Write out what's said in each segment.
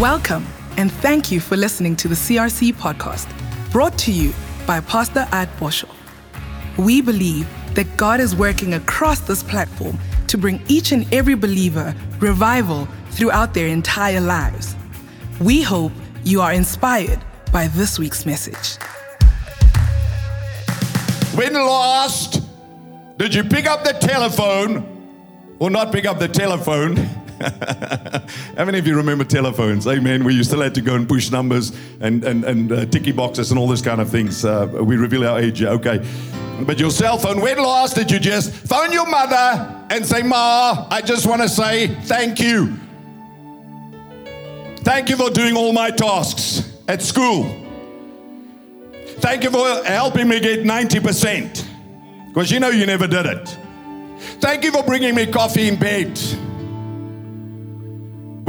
Welcome, and thank you for listening to the CRC podcast, brought to you by Pastor At Boshoff. We believe that God is working across this platform to bring each and every believer revival throughout their entire lives. We hope you are inspired by this week's message. When last did you pick up the telephone or not pick up the telephone? How many of you remember telephones? Amen. We still had to go and push numbers and, and, and uh, ticky boxes and all this kind of things. Uh, we reveal our age, okay. But your cell phone, when last did you just phone your mother and say, Ma, I just want to say thank you. Thank you for doing all my tasks at school. Thank you for helping me get 90%. Because you know you never did it. Thank you for bringing me coffee in bed.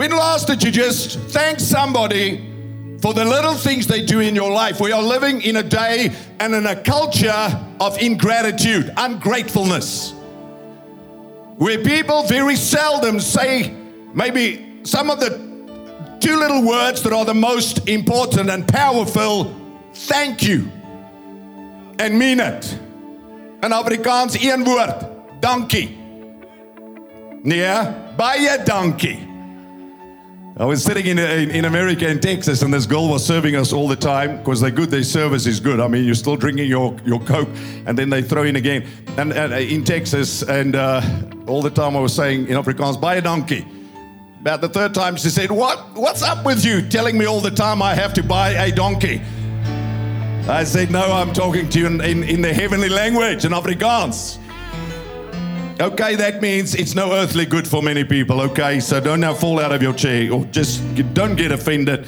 When last did you just thank somebody for the little things they do in your life? We are living in a day and in a culture of ingratitude, ungratefulness, where people very seldom say maybe some of the two little words that are the most important and powerful thank you and mean it. In Afrikaans een woord, dankie. Nee, baie dankie. I was sitting in, in, in, America in Texas, and this girl was serving us all the time because they're good. Their service is good. I mean, you're still drinking your, your Coke, and then they throw in again. And, and uh, in Texas, and uh, all the time I was saying in Afrikaans, buy a donkey. About the third time, she said, "What? What's up with you? Telling me all the time I have to buy a donkey." I said, "No, I'm talking to you in, in, in the heavenly language, in Afrikaans." Okay, that means it's no earthly good for many people, okay? So don't now fall out of your chair or just don't get offended.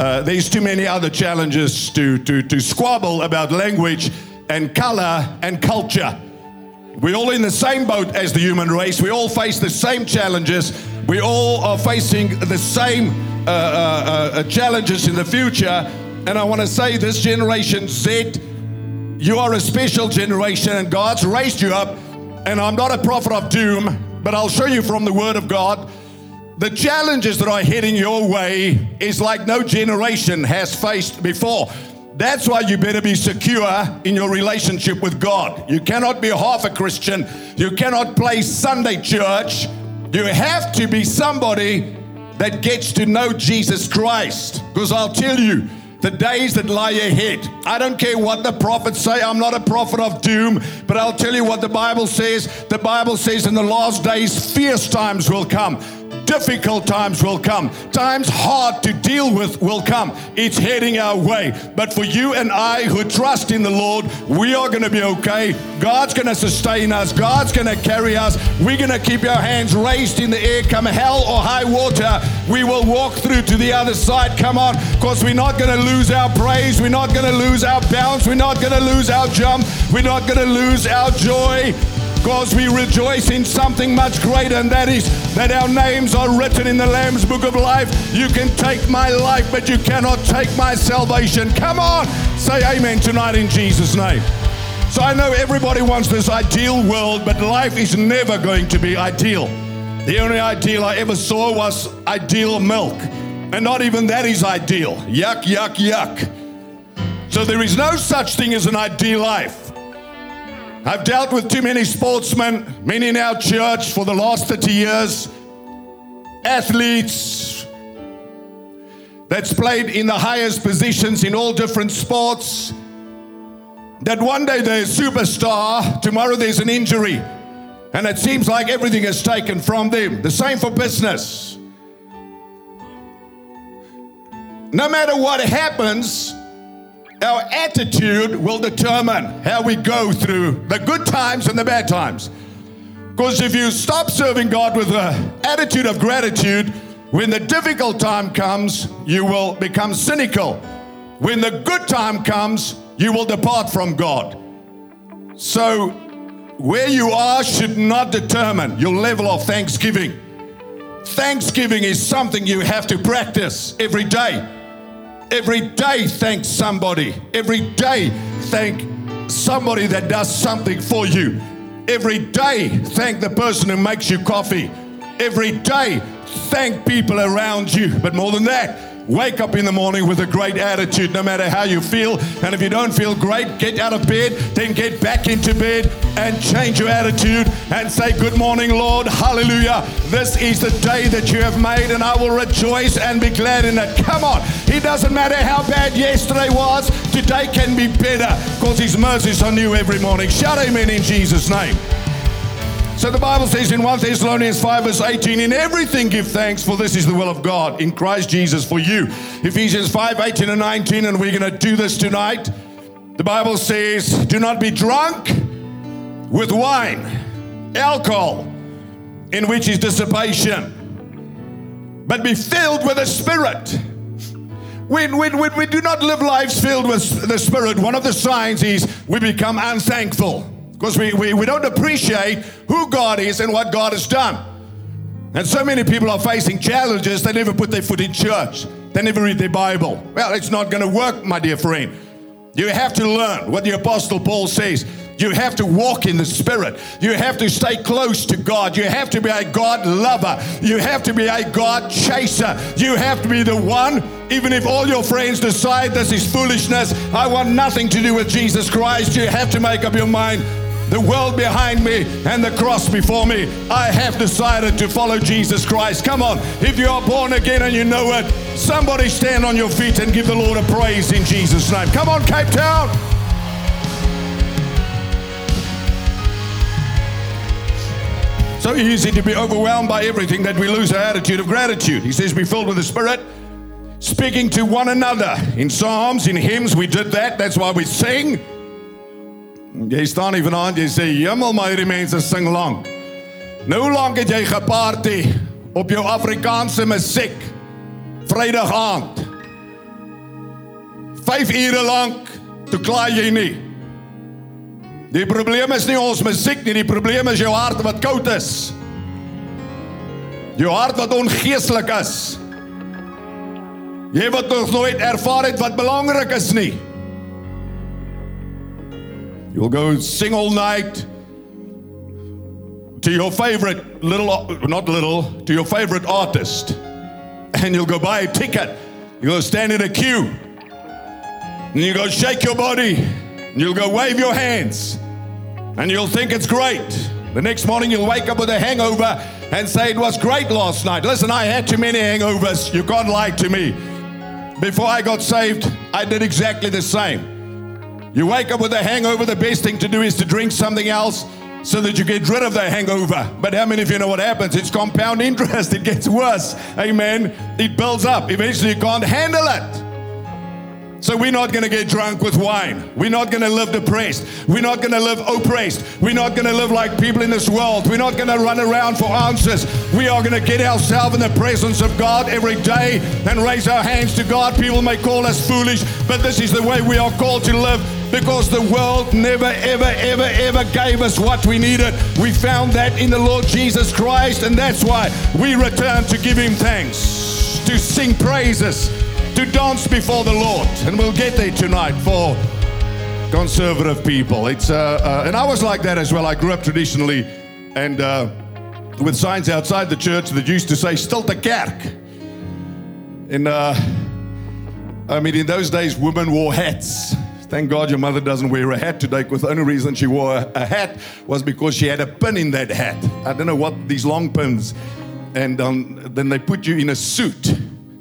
Uh, there's too many other challenges to, to, to squabble about language and color and culture. We're all in the same boat as the human race. We all face the same challenges. We all are facing the same uh, uh, uh challenges in the future. And I want to say, this generation Z, you are a special generation, and God's raised you up and I'm not a prophet of doom, but I'll show you from the Word of God. The challenges that are heading your way is like no generation has faced before. That's why you better be secure in your relationship with God. You cannot be half a Christian. You cannot play Sunday church. You have to be somebody that gets to know Jesus Christ. Because I'll tell you, the days that lie ahead. I don't care what the prophets say. I'm not a prophet of doom, but I'll tell you what the Bible says. The Bible says in the last days, fierce times will come difficult times will come. Times hard to deal with will come. It's heading our way. But for you and I who trust in the Lord, we are going to be okay. God's going to sustain us. God's going to carry us. We're going to keep our hands raised in the air, come hell or high water. We will walk through to the other side. Come on, because we're not going to lose our praise. We're not going to lose our bounce. We're not going to lose our jump. We're not going to lose our joy because we rejoice in something much greater, and that is that our names are written in the Lamb's book of life. You can take my life, but you cannot take my salvation. Come on, say amen tonight in Jesus' name. So I know everybody wants this ideal world, but life is never going to be ideal. The only ideal I ever saw was ideal milk. And not even that is ideal. Yuck, yuck, yuck. So there is no such thing as an ideal life. I've dealt with too many sportsmen, many in our church for the last 30 years, athletes that's played in the highest positions in all different sports. That one day they're a superstar, tomorrow there's an injury, and it seems like everything is taken from them. The same for business. No matter what happens, our attitude will determine how we go through the good times and the bad times. Because if you stop serving God with an attitude of gratitude, when the difficult time comes, you will become cynical. When the good time comes, you will depart from God. So, where you are should not determine your level of thanksgiving. Thanksgiving is something you have to practice every day. Every day, thank somebody. Every day, thank somebody that does something for you. Every day, thank the person who makes you coffee. Every day, thank people around you. But more than that, Wake up in the morning with a great attitude, no matter how you feel. And if you don't feel great, get out of bed, then get back into bed and change your attitude and say, Good morning, Lord. Hallelujah. This is the day that you have made, and I will rejoice and be glad in it. Come on. It doesn't matter how bad yesterday was, today can be better because His mercies are new every morning. Shout amen in Jesus' name. So the Bible says in 1 Thessalonians 5, verse 18, in everything give thanks, for this is the will of God in Christ Jesus for you. Ephesians 5, 18 and 19, and we're going to do this tonight. The Bible says, do not be drunk with wine, alcohol, in which is dissipation, but be filled with the Spirit. When, when, when we do not live lives filled with the Spirit, one of the signs is we become unthankful because we, we, we don't appreciate who God is and what God has done. And so many people are facing challenges, they never put their foot in church, they never read their Bible. Well, it's not going to work, my dear friend. You have to learn what the Apostle Paul says. You have to walk in the Spirit. You have to stay close to God. You have to be a God lover. You have to be a God chaser. You have to be the one, even if all your friends decide this is foolishness, I want nothing to do with Jesus Christ. You have to make up your mind the world behind me and the cross before me. I have decided to follow Jesus Christ. Come on, if you are born again and you know it, somebody stand on your feet and give the Lord a praise in Jesus' name. Come on, Cape Town. So easy to be overwhelmed by everything that we lose our attitude of gratitude. He says, Be filled with the Spirit, speaking to one another. In Psalms, in hymns, we did that. That's why we sing. Jy staan hier vanaand, jy sê, "Hemel, my hierdie mense sing lank." Nou hoe lank het jy geparty op jou Afrikaanse musiek? Vrydag aand. 5 ure lank, toe klaar jy nie. Die probleem is nie ons musiek nie, die probleem is jou hart wat koud is. Jou hart wat ongeestelik is. Jy wat nog nooit ervaar het wat belangrik is nie. You'll go sing all night to your favorite little, not little, to your favorite artist. And you'll go buy a ticket. You'll stand in a queue. And you go shake your body. And you'll go wave your hands. And you'll think it's great. The next morning you'll wake up with a hangover and say it was great last night. Listen, I had too many hangovers. You can't lie to me. Before I got saved, I did exactly the same. You wake up with a hangover, the best thing to do is to drink something else so that you get rid of the hangover. But how many of you know what happens? It's compound interest, it gets worse. Amen. It builds up. Eventually, you can't handle it. So we're not going to get drunk with wine. We're not going to live depressed. We're not going to live oppressed. We're not going to live like people in this world. We're not going to run around for answers. We are going to get ourselves in the presence of God every day and raise our hands to God. People may call us foolish, but this is the way we are called to live because the world never, ever, ever, ever gave us what we needed. We found that in the Lord Jesus Christ, and that's why we return to give Him thanks, to sing praises to dance before the Lord. And we'll get there tonight for conservative people. It's uh, uh, and I was like that as well. I grew up traditionally and uh, with signs outside the church that used to say "Stilte kerk." And uh, I mean, in those days, women wore hats. Thank God your mother doesn't wear a hat today because the only reason she wore a, hat was because she had a pin in that hat. I don't know what these long pins. And um, then they put you in a suit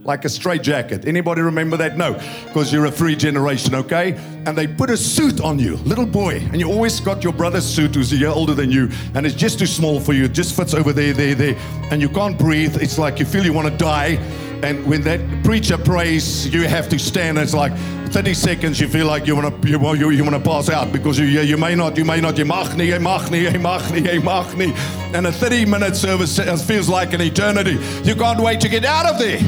like a straight jacket. Anybody remember that? No, because you're a free generation, okay? And they put a suit on you, little boy, and you always got your brother's suit who's a year older than you, and it's just too small for you. It just fits over there, there, there, and you can't breathe. It's like you feel you want to die. And when that preacher prays, you have to stand. It's like 30 seconds. You feel like you want to you, you, you want to pass out because you, you may not, you may not, you mag nie, jy mag nie, jy nie. And a 30 minute service feels like an eternity. You can't wait to get out of there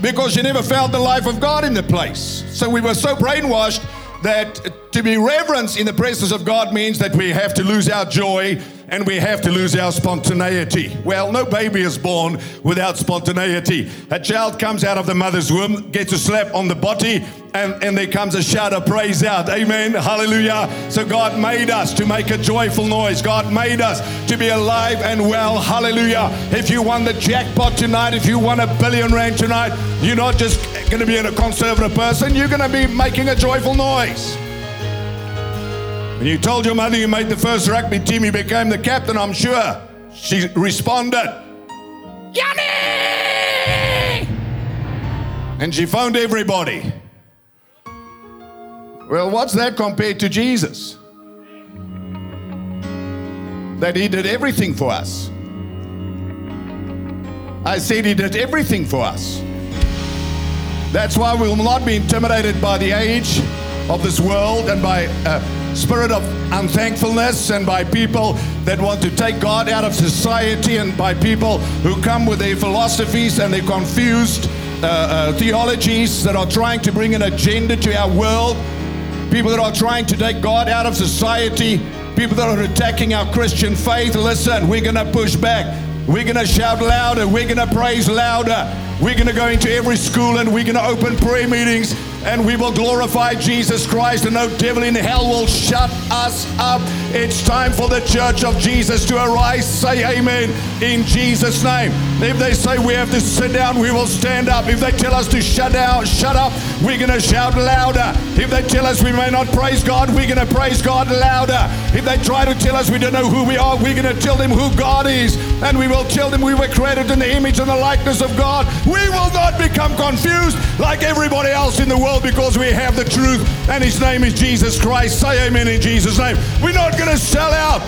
because you never felt the life of God in the place. So we were so brainwashed that to be reverenced in the presence of God means that we have to lose our joy and we have to lose our spontaneity. Well, no baby is born without spontaneity. A child comes out of the mother's womb, gets a slap on the body, and, and there comes a shout of praise out. Amen. Hallelujah. So God made us to make a joyful noise. God made us to be alive and well. Hallelujah. If you won the jackpot tonight, if you won a billion rand tonight, you're not just going to be a conservative person, you're going to be making a joyful noise. When you told your mother you made the first rugby team, you became the captain, I'm sure. She responded, Yanni! And she phoned everybody. Well, what's that compared to Jesus? That he did everything for us. I said he did everything for us. That's why we will not be intimidated by the age of this world and by a spirit of unthankfulness and by people that want to take God out of society and by people who come with their philosophies and their confused uh, uh, theologies that are trying to bring an agenda to our world people that are trying to take God out of society, people that are attacking our Christian faith. Listen, we're going to push back. We're going to shout louder. We're going to praise louder. We're going to go into every school and we're going to open prayer meetings and we will glorify Jesus Christ, and no devil in hell will shut us up. It's time for the church of Jesus to arise. Say amen in Jesus' name. If they say we have to sit down, we will stand up. If they tell us to shut down, shut up, we're going to shout louder. If they tell us we may not praise God, we're going to praise God louder. If they try to tell us we don't know who we are, we're going to tell them who God is. And we will tell them we were created in the image and the likeness of God. We will not become confused like everybody else in the world because we have the truth and his name is Jesus Christ. Say amen in Jesus' name. We're not going to sell out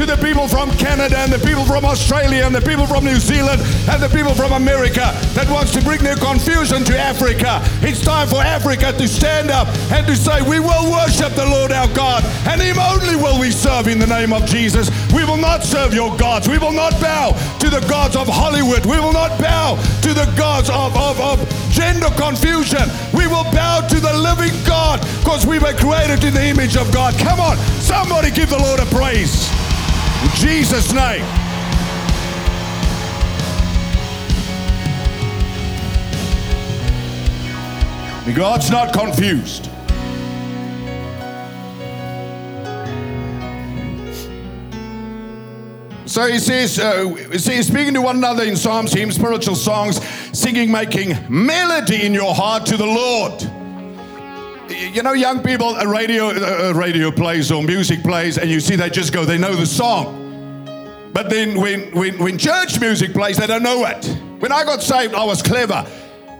to the people from Canada and the people from Australia and the people from New Zealand and the people from America that wants to bring their confusion to Africa. It's time for Africa to stand up and to say, We will worship the Lord our God, and Him only will we serve in the name of Jesus. We will not serve your gods. We will not bow to the gods of Hollywood. We will not bow to the gods of, of, of gender confusion. We will bow to the living God because we were created in the image of God. Come on, somebody give the Lord a praise. In Jesus' name. God's not confused. So he says, uh, see, speaking to one another in psalms, hymns, spiritual songs, singing, making melody in your heart to the Lord. You know, young people, a radio, a radio plays or music plays, and you see they just go, they know the song. But then when, when, when church music plays, they don't know it. When I got saved, I was clever.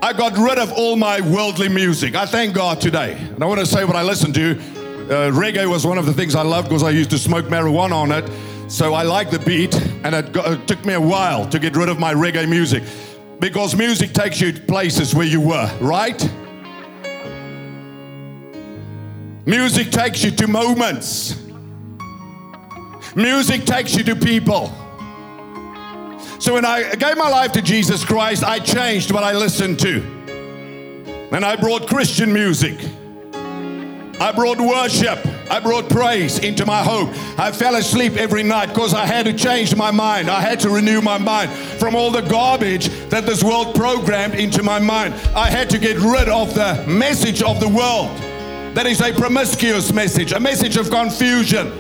I got rid of all my worldly music. I thank God today. And I want to say what I listened to. Uh, reggae was one of the things I loved because I used to smoke marijuana on it. So I like the beat, and it, got, it took me a while to get rid of my reggae music because music takes you to places where you were, right? Music takes you to moments. Music takes you to people. So when I gave my life to Jesus Christ, I changed what I listened to. And I brought Christian music. I brought worship. I brought praise into my home. I fell asleep every night because I had to change my mind. I had to renew my mind from all the garbage that this world programmed into my mind. I had to get rid of the message of the world. That is a promiscuous message, a message of confusion.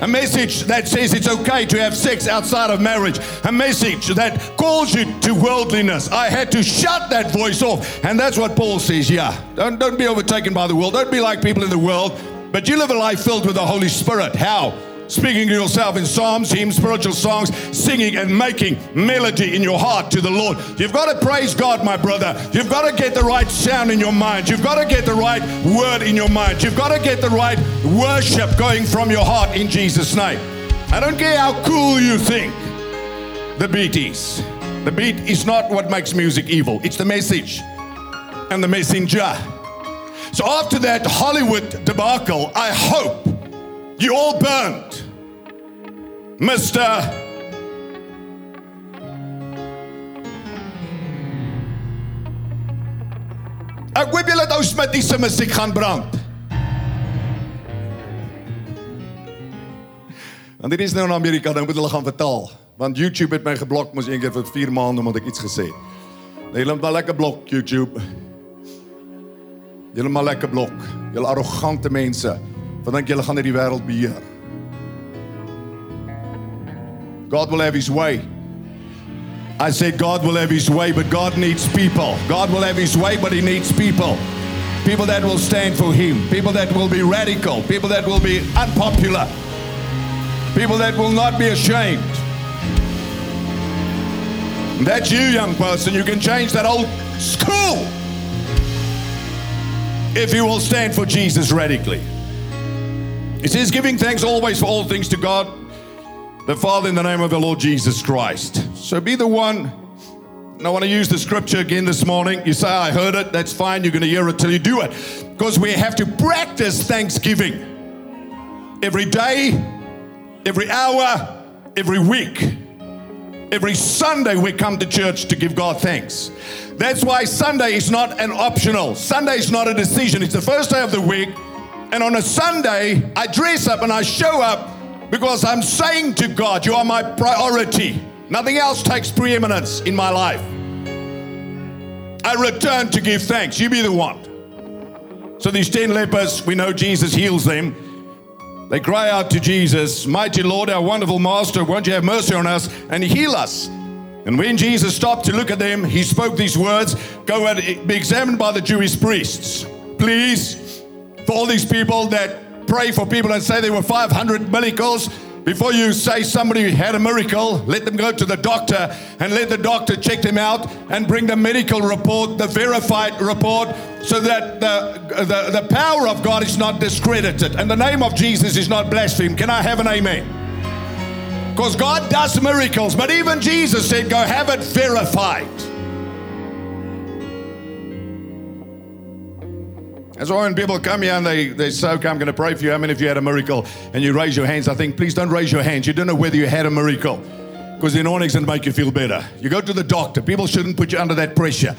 A message that says it's okay to have sex outside of marriage. A message that calls you to worldliness. I had to shut that voice off. And that's what Paul says, yeah. Don't, don't be overtaken by the world. Don't be like people in the world. But you live a life filled with the Holy Spirit. How? Speaking to yourself in psalms, hymns, spiritual songs, singing and making melody in your heart to the Lord. You've got to praise God, my brother. You've got to get the right sound in your mind. You've got to get the right word in your mind. You've got to get the right worship going from your heart in Jesus' name. I don't care how cool you think the beat is. The beat is not what makes music evil, it's the message and the messenger. So after that Hollywood debacle, I hope you all burned. Mr. Ek hoop julle het ou Smitty se musiek gaan brand. Want dit is nou in Amerika, dan moet hulle gaan vertaal. Want YouTube het my geblok mos een keer vir 4 maande omdat ek iets gesê het. Hulle het maar lekker blok YouTube. Julle maar lekker blok. Julle arrogante mense. Wat dink julle gaan hierdie wêreld beheer? God will have his way. I said God will have his way, but God needs people. God will have his way, but he needs people. People that will stand for him, people that will be radical, people that will be unpopular, people that will not be ashamed. That's you, young person. You can change that old school if you will stand for Jesus radically. It says, giving thanks always for all things to God, the Father, in the name of the Lord Jesus Christ. So be the one. And I want to use the scripture again this morning. You say, I heard it. That's fine. You're going to hear it till you do it. Because we have to practice thanksgiving every day, every hour, every week. Every Sunday we come to church to give God thanks. That's why Sunday is not an optional. Sunday is not a decision. It's the first day of the week. And on a Sunday, I dress up and I show up because I'm saying to God, You are my priority. Nothing else takes preeminence in my life. I return to give thanks. You be the one. So these 10 lepers, we know Jesus heals them. They cry out to Jesus, Mighty Lord, our wonderful Master, won't you have mercy on us and heal us? And when Jesus stopped to look at them, he spoke these words Go and be examined by the Jewish priests. Please, all these people that pray for people and say there were 500 miracles, before you say somebody had a miracle, let them go to the doctor and let the doctor check them out and bring the medical report, the verified report, so that the, the, the power of God is not discredited and the name of Jesus is not blasphemed. Can I have an amen? Because God does miracles, but even Jesus said, Go have it verified. That's why when people come here and they, they say, okay, I'm going to pray for you. How many of you had a miracle? And you raise your hands. I think, please don't raise your hands. You don't know whether you had a miracle because the anointing's going to make you feel better. You go to the doctor. People shouldn't put you under that pressure.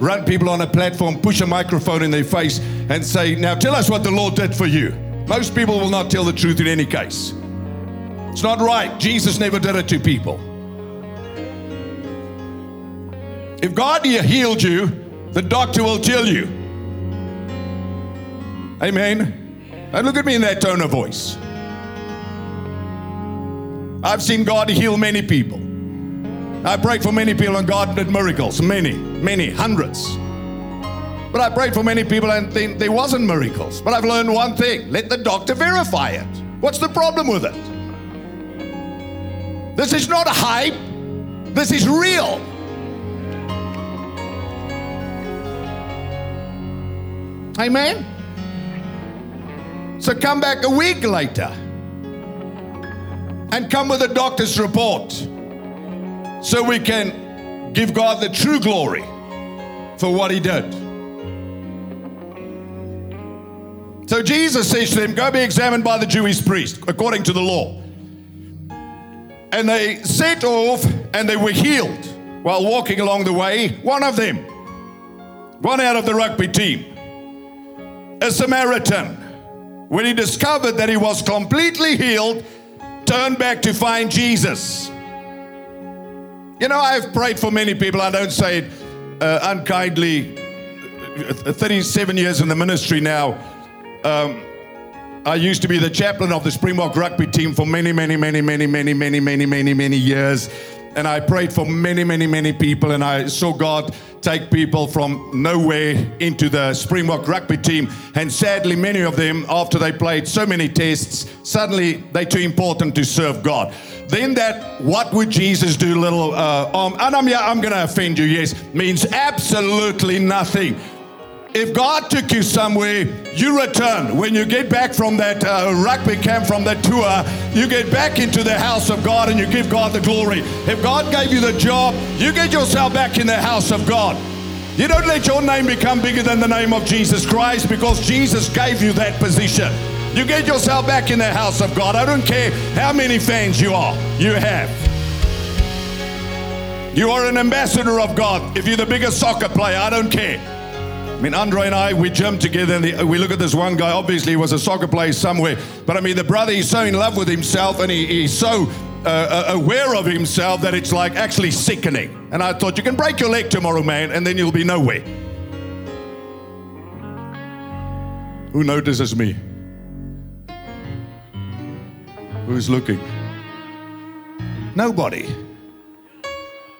Run people on a platform, push a microphone in their face, and say, now tell us what the Lord did for you. Most people will not tell the truth in any case. It's not right. Jesus never did it to people. If God healed you, the doctor will tell you. Amen. Now look at me in that tone of voice. I've seen God heal many people. I prayed for many people and God did miracles. Many, many, hundreds. But I prayed for many people and they, there wasn't miracles. But I've learned one thing. Let the doctor verify it. What's the problem with it? This is not a hype. This is real. Amen. So come back a week later and come with a doctor's report so we can give God the true glory for what he did. So Jesus says to them, Go be examined by the Jewish priest according to the law. And they set off and they were healed while walking along the way. One of them, one out of the rugby team, a Samaritan, when he discovered that he was completely healed, turned back to find Jesus. You know, I've prayed for many people. I don't say it uh, unkindly. 37 years in the ministry now. Um, I used to be the chaplain of the Springbok rugby team for many, many, many, many, many, many, many, many, many years. And I prayed for many, many, many people. And I saw God take people from nowhere into the Springbok rugby team. And sadly, many of them, after they played so many tests, suddenly they're too important to serve God. Then that, what would Jesus do, little uh, um, and I'm, yeah, I'm going to offend you, yes, means absolutely nothing. If God took you somewhere, you return. When you get back from that uh, rugby camp, from that tour, you get back into the house of God and you give God the glory. If God gave you the job, you get yourself back in the house of God. You don't let your name become bigger than the name of Jesus Christ because Jesus gave you that position. You get yourself back in the house of God. I don't care how many fans you are, you have. You are an ambassador of God. If you're the biggest soccer player, I don't care. I mean, Andre and I, we jumped together and we look at this one guy. Obviously, he was a soccer player somewhere. But I mean, the brother, he's so in love with himself and he, he's so uh, aware of himself that it's like actually sickening. And I thought, you can break your leg tomorrow, man, and then you'll be nowhere. Who notices me? Who's looking? Nobody.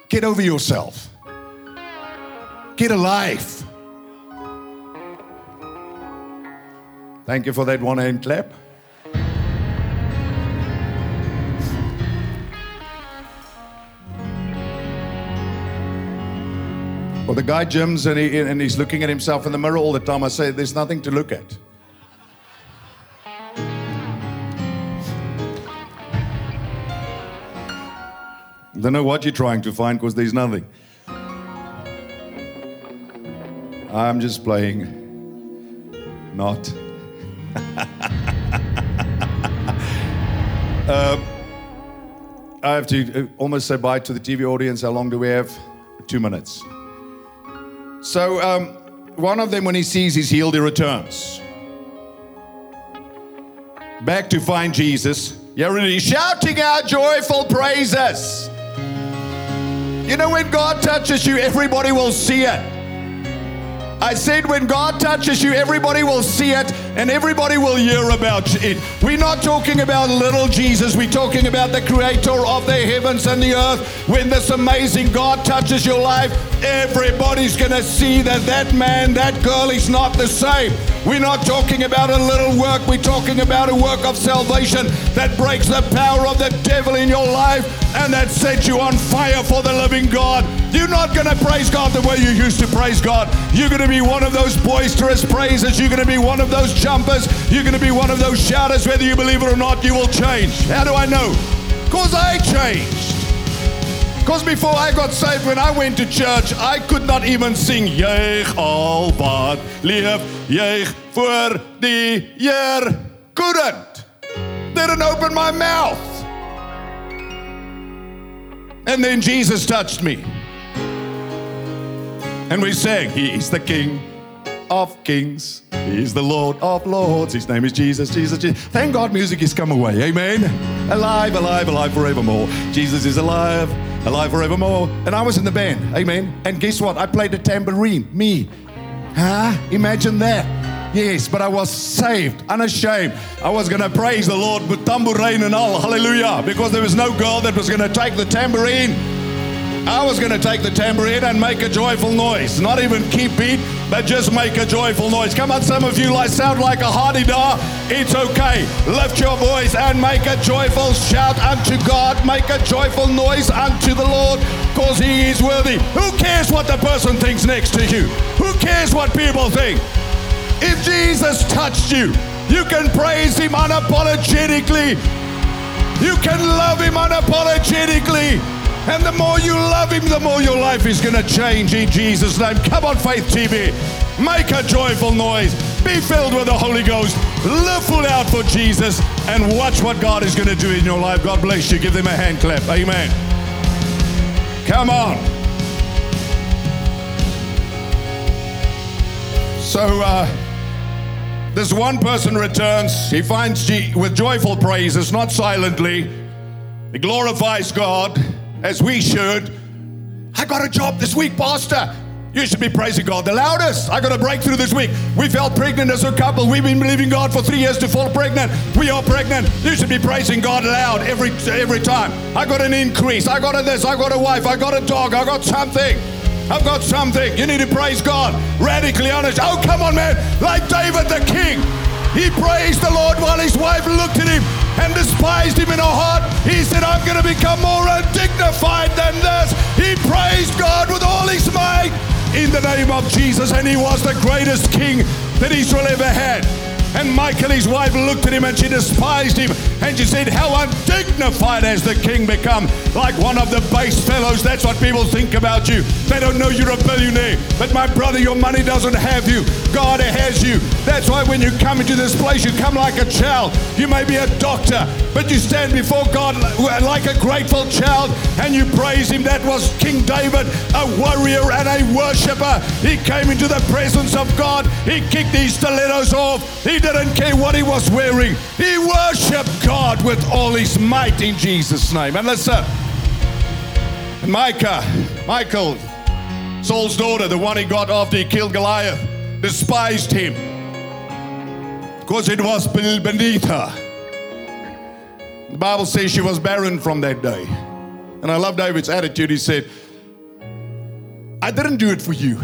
Get over yourself. Get a life. Thank you for that one hand clap. Well, the guy gyms and, he, and he's looking at himself in the mirror all the time. I say, there's nothing to look at. Don't know what you're trying to find because there's nothing. I'm just playing. Not. um, I have to uh, almost say bye to the TV audience. How long do we have? Two minutes. So, um, one of them, when he sees he's healed, he returns. Back to find Jesus. Yeah, really shouting out joyful praises. You know, when God touches you, everybody will see it. I said, when God touches you, everybody will see it and everybody will hear about it. We're not talking about little Jesus, we're talking about the creator of the heavens and the earth. When this amazing God touches your life, everybody's going to see that that man, that girl is not the same. We're not talking about a little work, we're talking about a work of salvation that breaks the power of the devil in your life and that sets you on fire for the living God. You're not going to praise God the way you used to praise God. You're going to be one of those boisterous praisers. You're going to be one of those jumpers. You're going to be one of those shouters. Whether you believe it or not, you will change. How do I know? Because I changed. Because before I got saved, when I went to church, I could not even sing Juich al juich voor die Heer. Couldn't. Didn't open my mouth. And then Jesus touched me. And we sang, He's the King of Kings. He's the Lord of Lords. His name is Jesus, Jesus, Jesus. Thank God music has come away. Amen. Alive, alive, alive forevermore. Jesus is alive, alive forevermore. And I was in the band. Amen. And guess what? I played the tambourine. Me. Huh? Imagine that. Yes, but I was saved, unashamed. I was going to praise the Lord with tambourine and all. Hallelujah. Because there was no girl that was going to take the tambourine. I was going to take the tambourine and make a joyful noise. Not even keep beat, but just make a joyful noise. Come on, some of you like sound like a hadeda. It's okay. Lift your voice and make a joyful shout unto God. Make a joyful noise unto the Lord, because He is worthy. Who cares what the person thinks next to you? Who cares what people think? If Jesus touched you, you can praise Him unapologetically. You can love Him unapologetically. And the more you love Him, the more your life is going to change in Jesus' name. Come on, Faith TV. Make a joyful noise. Be filled with the Holy Ghost. Live full out for Jesus and watch what God is going to do in your life. God bless you. Give them a hand clap. Amen. Come on. So, uh, this one person returns. He finds G- with joyful praises, not silently. He glorifies God as we should. I got a job this week, Pastor. You should be praising God the loudest. I got a breakthrough this week. We fell pregnant as a couple. We've been believing God for three years to fall pregnant. We are pregnant. You should be praising God loud every every time. I got an increase. I got a this. I got a wife. I got a dog. I got something. I've got something. You need to praise God. Radically honest. Oh, come on, man. Like David the king. He praised the Lord while his wife looked at him and despised him in her heart. He said, I'm going to become more undignified than this. He praised God with all his might in the name of Jesus, and he was the greatest king that Israel ever had. And Michal, his wife, looked at him and she despised him. And she said, How undignified has the king become? Like one of the base fellows. That's what people think about you. They don't know you're a billionaire. But my brother, your money doesn't have you. God has you. That's why when you come into this place, you come like a child. You may be a doctor, but you stand before God like a grateful child and you praise him. That was King David, a warrior and a worshiper. He came into the presence of God. He kicked these stilettos off. He didn't care what he was wearing. He worshiped God with all his might in Jesus' name. And listen, Micah, Michal, Saul's daughter, the one he got after he killed Goliath, despised him. because it was beneath her. The Bible says she was barren from that day. And I love David's attitude. He said, I didn't do it for you.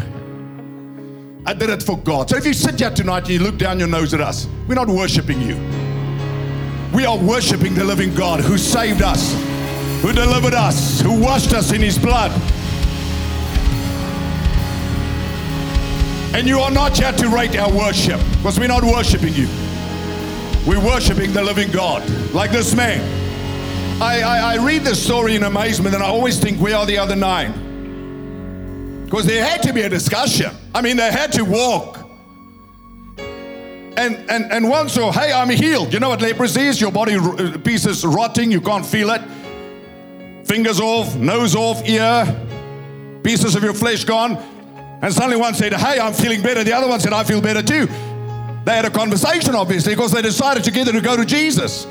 I did it for God. So if you sit here tonight and you look down your nose at us, we're not worshiping you. We are worshiping the living God who saved us, who delivered us, who washed us in his blood. And you are not here to rate our worship because we're not worshiping you. We're worshiping the living God, like this man. I, I, I read this story in amazement and I always think, we are the other nine? Because there had to be a discussion. I mean, they had to walk. And, and, and one saw, hey, I'm healed. You know what leprosy is? Your body uh, pieces rotting, you can't feel it. Fingers off, nose off, ear, pieces of your flesh gone. And suddenly one said, hey, I'm feeling better. The other one said, I feel better too. They had a conversation, obviously, because they decided together to go to Jesus.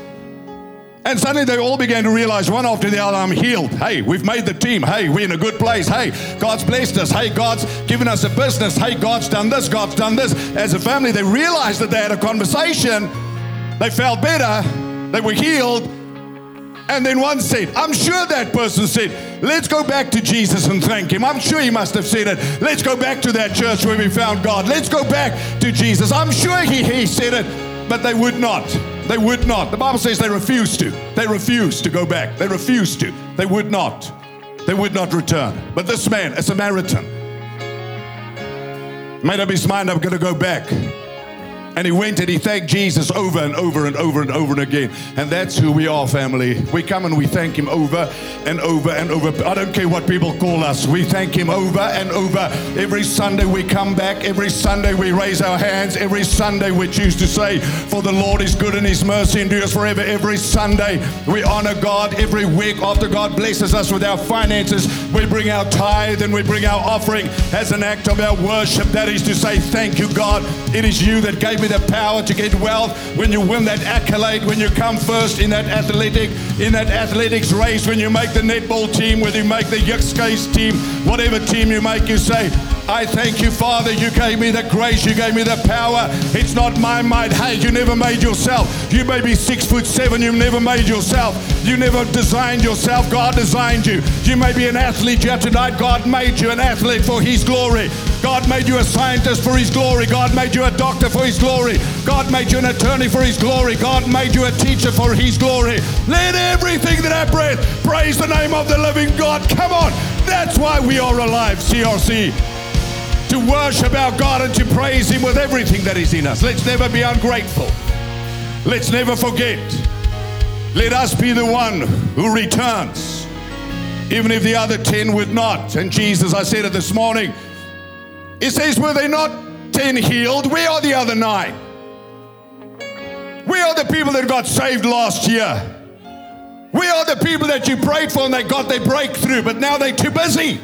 And suddenly they all began to realize one after the other, I'm healed. Hey, we've made the team. Hey, we're in a good place. Hey, God's blessed us. Hey, God's given us a business. Hey, God's done this. God's done this. As a family, they realized that they had a conversation. They felt better. They were healed. And then one said, I'm sure that person said, let's go back to Jesus and thank him. I'm sure he must have said it. Let's go back to that church where we found God. Let's go back to Jesus. I'm sure he, he said it, but they would not. They would not. The Bible says they refused to. They refused to go back. They refused to. They would not. They would not return. But this man, a Samaritan, made up his mind, I'm going to go back. And he went and he thanked Jesus over and over and over and over and again. And that's who we are, family. We come and we thank him over and over and over. I don't care what people call us. We thank him over and over. Every Sunday we come back. Every Sunday we raise our hands. Every Sunday we choose to say, For the Lord is good and his mercy endures forever. Every Sunday we honor God. Every week after God blesses us with our finances, we bring our tithe and we bring our offering as an act of our worship. That is to say, Thank you, God. It is you that gave me the power to get wealth, when you win that accolade, when you come first in that athletic, in that athletics race, when you make the netball team, whether you make the Yucks team, whatever team you make, you say, I thank you, Father. You gave me the grace. You gave me the power. It's not my might. Hey, you never made yourself. You may be six foot seven. You never made yourself. You never designed yourself. God designed you. You may be an athlete here tonight. God made you an athlete for His glory. God made you a scientist for His glory. God made you a doctor for His glory. God made you an attorney for His glory. God made you a teacher for His glory. Let everything that I breath praise the name of the living God. Come on. That's why we are alive, CRC to worship our God and to praise Him with everything that is in us. Let's never be ungrateful. Let's never forget. Let us be the one who returns, even if the other 10 would not. And Jesus, I said it this morning, He says, Were they not 10 healed? We are the other nine. We are the people that got saved last year. We are the people that you prayed for and they got their breakthrough, but now they're too busy.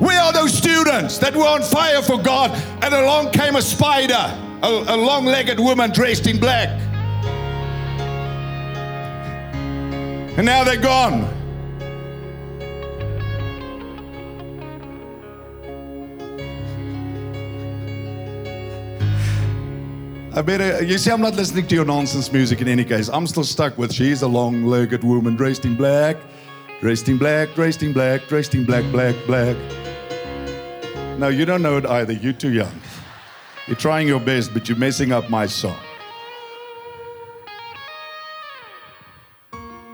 We are those students that were on fire for God, and along came a spider, a, a long legged woman dressed in black. And now they're gone. I better, uh, you see, I'm not listening to your nonsense music in any case. I'm still stuck with she's a long legged woman dressed in black, dressed in black, dressed in black, dressed in black, black, black. No, you don't know it either. You're too young. You're trying your best, but you're messing up my song.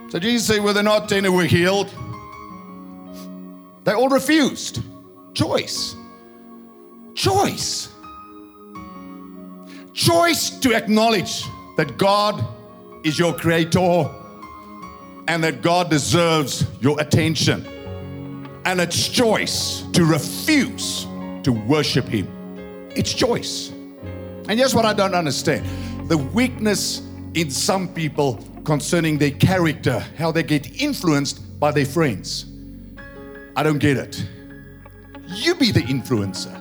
So Jesus said, Well, they're not ten were healed. They all refused. Choice. Choice. Choice to acknowledge that God is your creator and that God deserves your attention. And it's choice to refuse to worship Him. It's choice. And here's what I don't understand the weakness in some people concerning their character, how they get influenced by their friends. I don't get it. You be the influencer.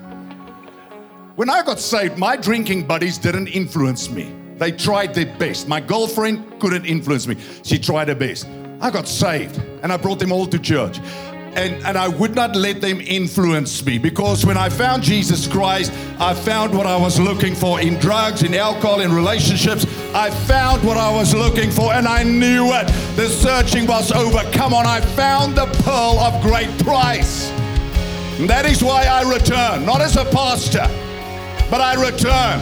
When I got saved, my drinking buddies didn't influence me. They tried their best. My girlfriend couldn't influence me. She tried her best. I got saved and I brought them all to church. and, and I would not let them influence me because when I found Jesus Christ, I found what I was looking for in drugs, in alcohol, in relationships. I found what I was looking for and I knew it. The searching was over. Come on, I found the pearl of great price. And that is why I return, not as a pastor, but I return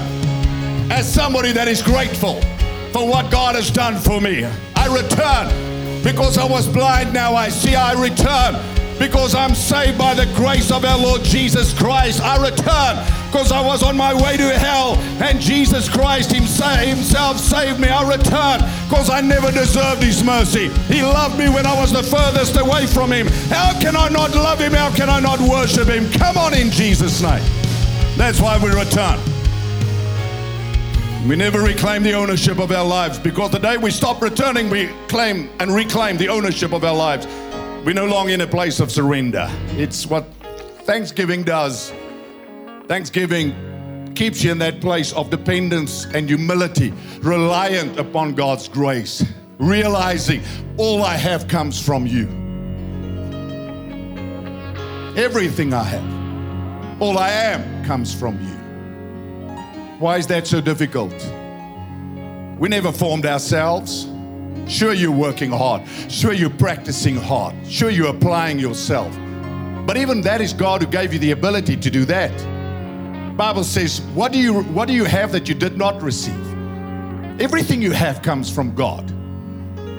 as somebody that is grateful for what God has done for me. I return because I was blind, now I see. I return because I'm saved by the grace of our Lord Jesus Christ. I return because I was on my way to hell and Jesus Christ Himself saved me. I return because I never deserved His mercy. He loved me when I was the furthest away from Him. How can I not love Him? How can I not worship Him? Come on in Jesus' name. That's why we return. We never reclaim the ownership of our lives because the day we stop returning, we claim and reclaim the ownership of our lives. We're no longer in a place of surrender. It's what Thanksgiving does. Thanksgiving keeps you in that place of dependence and humility, reliant upon God's grace, realizing all I have comes from you. Everything I have, all I am, comes from you. Why is that so difficult? We never formed ourselves. Sure, you're working hard. Sure, you're practicing hard. Sure, you're applying yourself. But even that is God who gave you the ability to do that. Bible says, what do you what do you have that you did not receive? Everything you have comes from God.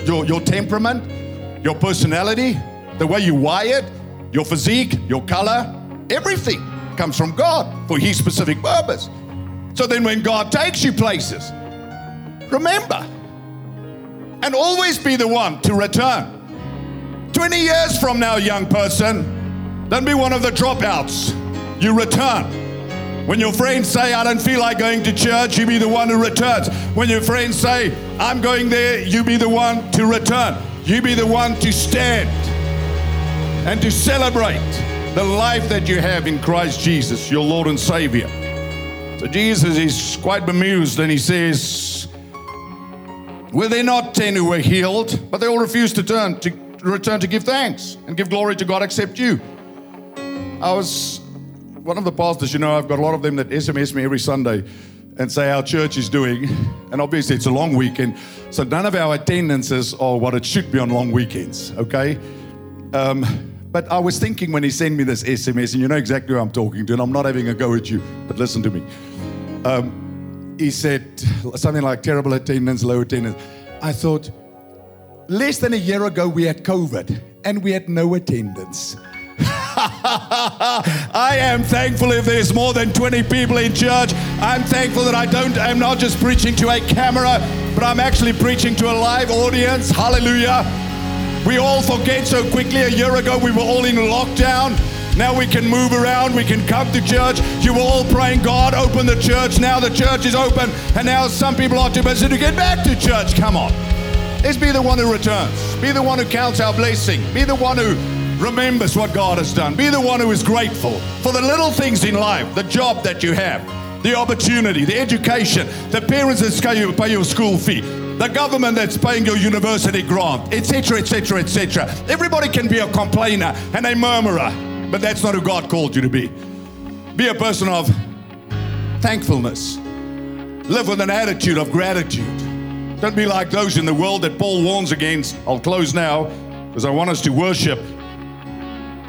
Your your temperament, your personality, the way you wired, your physique, your color, everything comes from God for his specific purpose. So then when God takes you places, remember and always be the one to return. 20 years from now, young person, don't be one of the dropouts. You return. When your friends say, I don't feel like going to church, you be the one who returns. When your friends say, I'm going there, you be the one to return. You be the one to stand and to celebrate the life that you have in Christ Jesus, your Lord and Savior. So Jesus is quite bemused and he says, were there not ten who were healed? But they all refused to turn to return to give thanks and give glory to God except you. I was one of the pastors, you know, I've got a lot of them that SMS me every Sunday and say our church is doing. And obviously it's a long weekend. So none of our attendances are what it should be on long weekends, okay? Um, but I was thinking when he sent me this SMS, and you know exactly who I'm talking to, and I'm not having a go at you, but listen to me. Um, he said something like terrible attendance, low attendance. I thought, less than a year ago, we had COVID and we had no attendance. I am thankful if there's more than 20 people in church. I'm thankful that I don't, I'm not just preaching to a camera, but I'm actually preaching to a live audience. Hallelujah. We all forget so quickly. A year ago, we were all in lockdown. Now we can move around, we can come to church. You were all praying, God, open the church. Now the church is open, and now some people are too busy to get back to church. Come on. Let's be the one who returns. Be the one who counts our blessing. Be the one who remembers what God has done. Be the one who is grateful for the little things in life, the job that you have, the opportunity, the education, the parents that pay your school fee, the government that's paying your university grant, etc., etc., etc. Everybody can be a complainer and a murmurer. But that's not who God called you to be. Be a person of thankfulness. Live with an attitude of gratitude. Don't be like those in the world that Paul warns against. I'll close now because I want us to worship.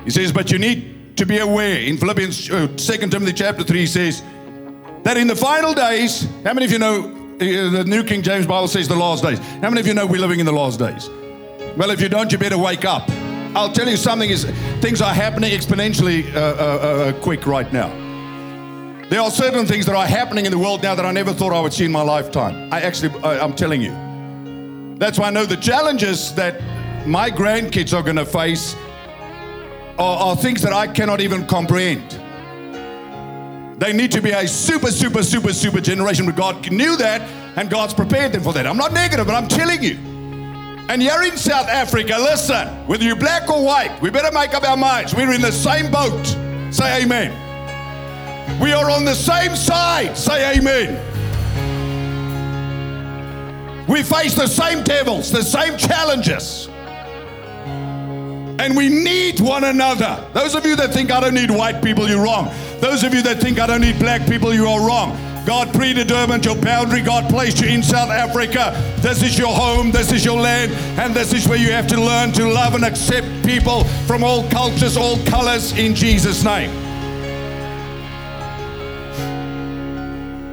He says, but you need to be aware. In Philippians uh, 2 Timothy chapter 3 he says that in the final days, how many of you know the New King James Bible says the last days? How many of you know we're living in the last days? Well, if you don't, you better wake up. I'll tell you something is things are happening exponentially uh, uh, uh, quick right now. There are certain things that are happening in the world now that I never thought I would see in my lifetime. I actually, I, I'm telling you. That's why I know the challenges that my grandkids are going to face are, are things that I cannot even comprehend. They need to be a super, super, super, super generation. But God knew that, and God's prepared them for that. I'm not negative, but I'm telling you. And you're in South Africa, listen, whether you're black or white, we better make up our minds. We're in the same boat. Say amen. We are on the same side. Say amen. We face the same devils, the same challenges. And we need one another. Those of you that think I don't need white people, you're wrong. Those of you that think I don't need black people, you are wrong. God predetermined your boundary. God placed you in South Africa. This is your home. This is your land. And this is where you have to learn to love and accept people from all cultures, all colors in Jesus' name.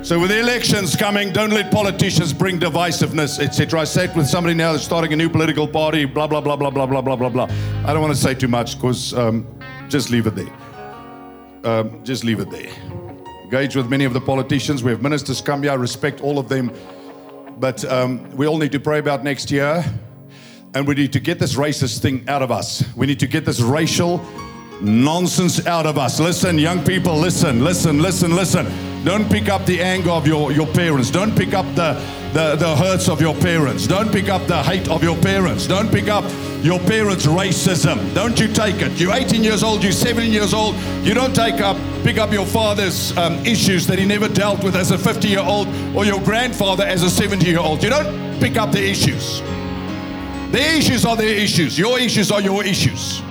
So, with the elections coming, don't let politicians bring divisiveness, etc. I sat with somebody now that's starting a new political party, blah, blah, blah, blah, blah, blah, blah, blah, blah. I don't want to say too much because um, just leave it there. Um, just leave it there. Engage with many of the politicians. We have ministers come here, I respect all of them. But um, we all need to pray about next year. And we need to get this racist thing out of us. We need to get this racial nonsense out of us. Listen, young people, listen, listen, listen, listen. Don't pick up the anger of your, your parents. Don't pick up the, the, the hurts of your parents. Don't pick up the hate of your parents. Don't pick up your parents' racism. Don't you take it. You're 18 years old, you're 17 years old. You don't take up, pick up your father's um, issues that he never dealt with as a 50 year old or your grandfather as a 70 year old. You don't pick up the issues. Their issues are their issues. Your issues are your issues.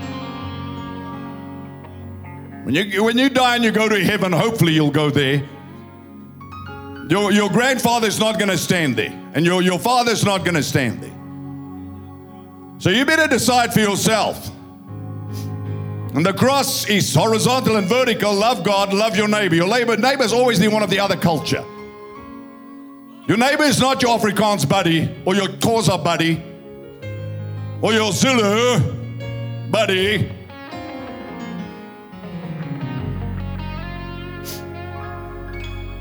When you, when you die and you go to heaven, hopefully you'll go there. Your, your grandfather's not going to stand there, and your, your father's not going to stand there. So you better decide for yourself. And the cross is horizontal and vertical. Love God, love your neighbor. Your neighbor, neighbor is always the one of the other culture. Your neighbor is not your Afrikaans buddy or your Xhosa buddy or your Zulu buddy.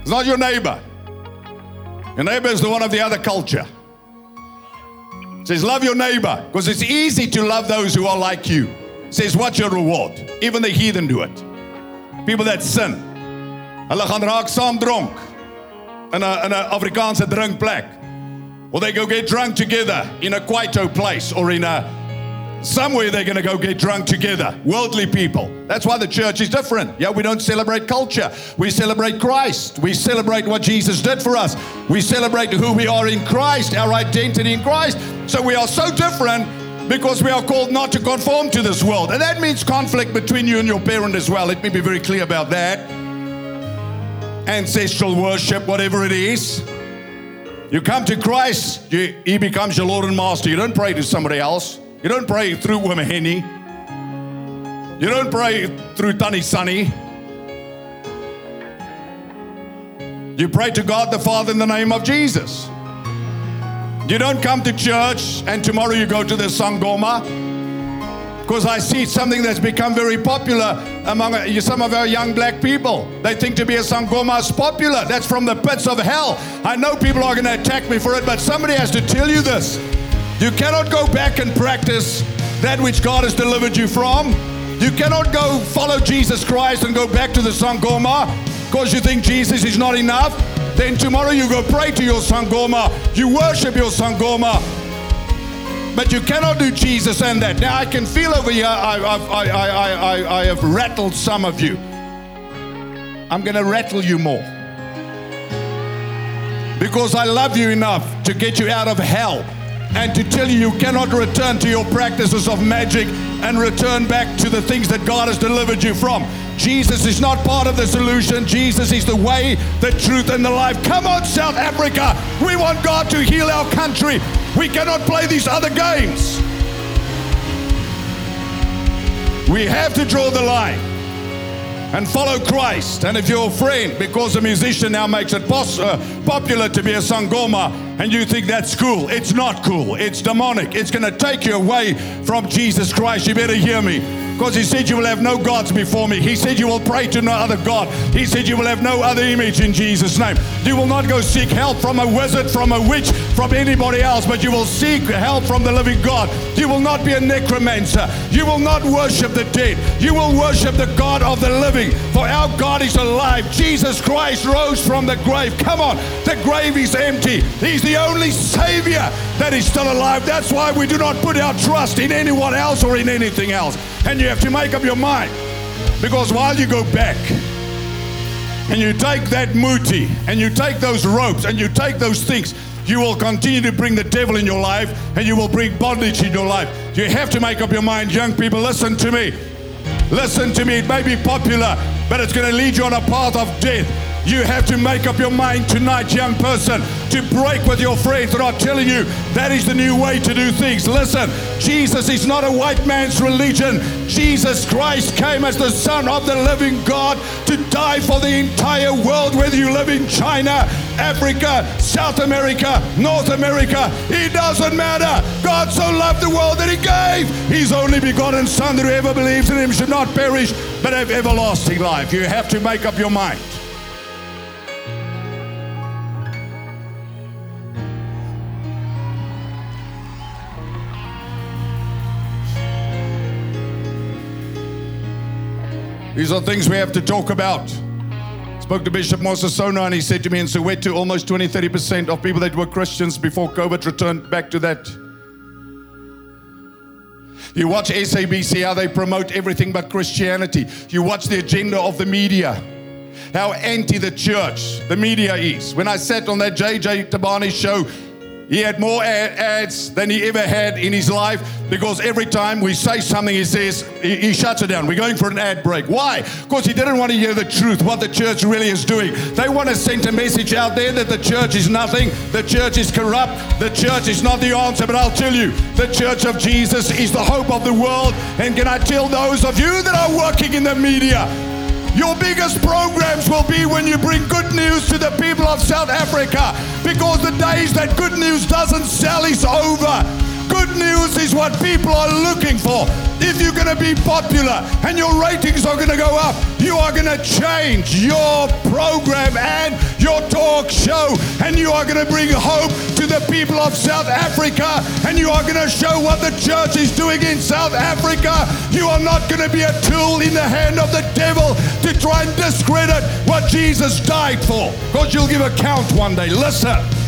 It's not your neighbor. Your neighbor is the one of the other culture. It says, Love your neighbor, because it's easy to love those who are like you. It says, What's your reward? Even the heathen do it. People that sin. Hulle gaan raak saam dronk in 'n in 'n Afrikaanse drinkplek. Or they go get drunk together in a Kwaito place or in a somewhere they're going to go get drunk together. Worldly people. That's why the church is different. Yeah, we don't celebrate culture. We celebrate Christ. We celebrate what Jesus did for us. We celebrate who we are in Christ, our identity in Christ. So we are so different because we are called not to conform to this world. And that means conflict between you and your parent as well. Let me be very clear about that. Ancestral worship, whatever it is. You come to Christ, you, He becomes your Lord and Master. You don't pray to somebody else. You don't pray through Wimaheni. You don't pray through Tani Sunny. You pray to God the Father in the name of Jesus. You don't come to church and tomorrow you go to the Sangoma. Because I see something that's become very popular among uh, some of our young black people. They think to be a Sangoma is popular. That's from the pits of hell. I know people are going to attack me for it, but somebody has to tell you this. You cannot go back and practice that which God has delivered you from. You cannot go follow Jesus Christ and go back to the Sangoma because you think Jesus is not enough. Then tomorrow you go pray to your Sangoma, you worship your Sangoma, but you cannot do Jesus and that. Now I can feel over here, I, I, I, I, have rattled some of you. I'm going to rattle you more. Because I love you enough to get you out of hell and to tell you you cannot return to your practices of magic and return back to the things that God has delivered you from. Jesus is not part of the solution. Jesus is the way, the truth, and the life. Come on, South Africa. We want God to heal our country. We cannot play these other games. We have to draw the line and follow Christ. And if you're a friend, because a musician now makes it pos- uh, popular to be a Sangoma, and you think that's cool, it's not cool. It's demonic. It's going to take you away from Jesus Christ. You better hear me. Because he said, You will have no gods before me. He said, You will pray to no other God. He said, You will have no other image in Jesus' name. You will not go seek help from a wizard, from a witch, from anybody else, but you will seek help from the living God. You will not be a necromancer. You will not worship the dead. You will worship the God of the living. For our God is alive. Jesus Christ rose from the grave. Come on, the grave is empty. He's the only Savior that is still alive. That's why we do not put our trust in anyone else or in anything else. And you have to make up your mind. Because while you go back and you take that muti and you take those ropes and you take those things, you will continue to bring the devil in your life and you will bring bondage in your life. You have to make up your mind, young people, listen to me. Listen to me. It may be popular, but it's going to lead you on a path of death. You have to make up your mind tonight, young person, to break with your friends that are telling you that is the new way to do things. Listen, Jesus is not a white man's religion. Jesus Christ came as the Son of the living God to die for the entire world, whether you live in China, Africa, South America, North America. It doesn't matter. God so loved the world that He gave His only begotten Son that whoever believes in Him should not perish but have everlasting life. You have to make up your mind. These are things we have to talk about. Spoke to Bishop Mosa Sono and he said to me in Soweto, almost 20, 30% of people that were Christians before COVID returned back to that. You watch SABC, how they promote everything but Christianity. You watch the agenda of the media, how anti the church the media is. When I sat on that JJ Tabane show, he had more ads than he ever had in his life because every time we say something, he says, he, shuts it down. We're going for an ad break. Why? Because he didn't want to hear the truth, what the church really is doing. They want to send a message out there that the church is nothing, the church is corrupt, the church is not the answer. But I'll tell you, the church of Jesus is the hope of the world. And can I tell those of you that are working in the media, your biggest programs will be when you bring good news to the people of South Africa because the days that good news doesn't sell is over. Good news is what people are looking for. If you're going to be popular and your ratings are going to go up, you are going to change your program and your talk show, and you are going to bring hope to the people of South Africa, and you are going to show what the church is doing in South Africa. You are not going to be a tool in the hand of the devil to try and discredit what Jesus died for, because you'll give account one day. Listen.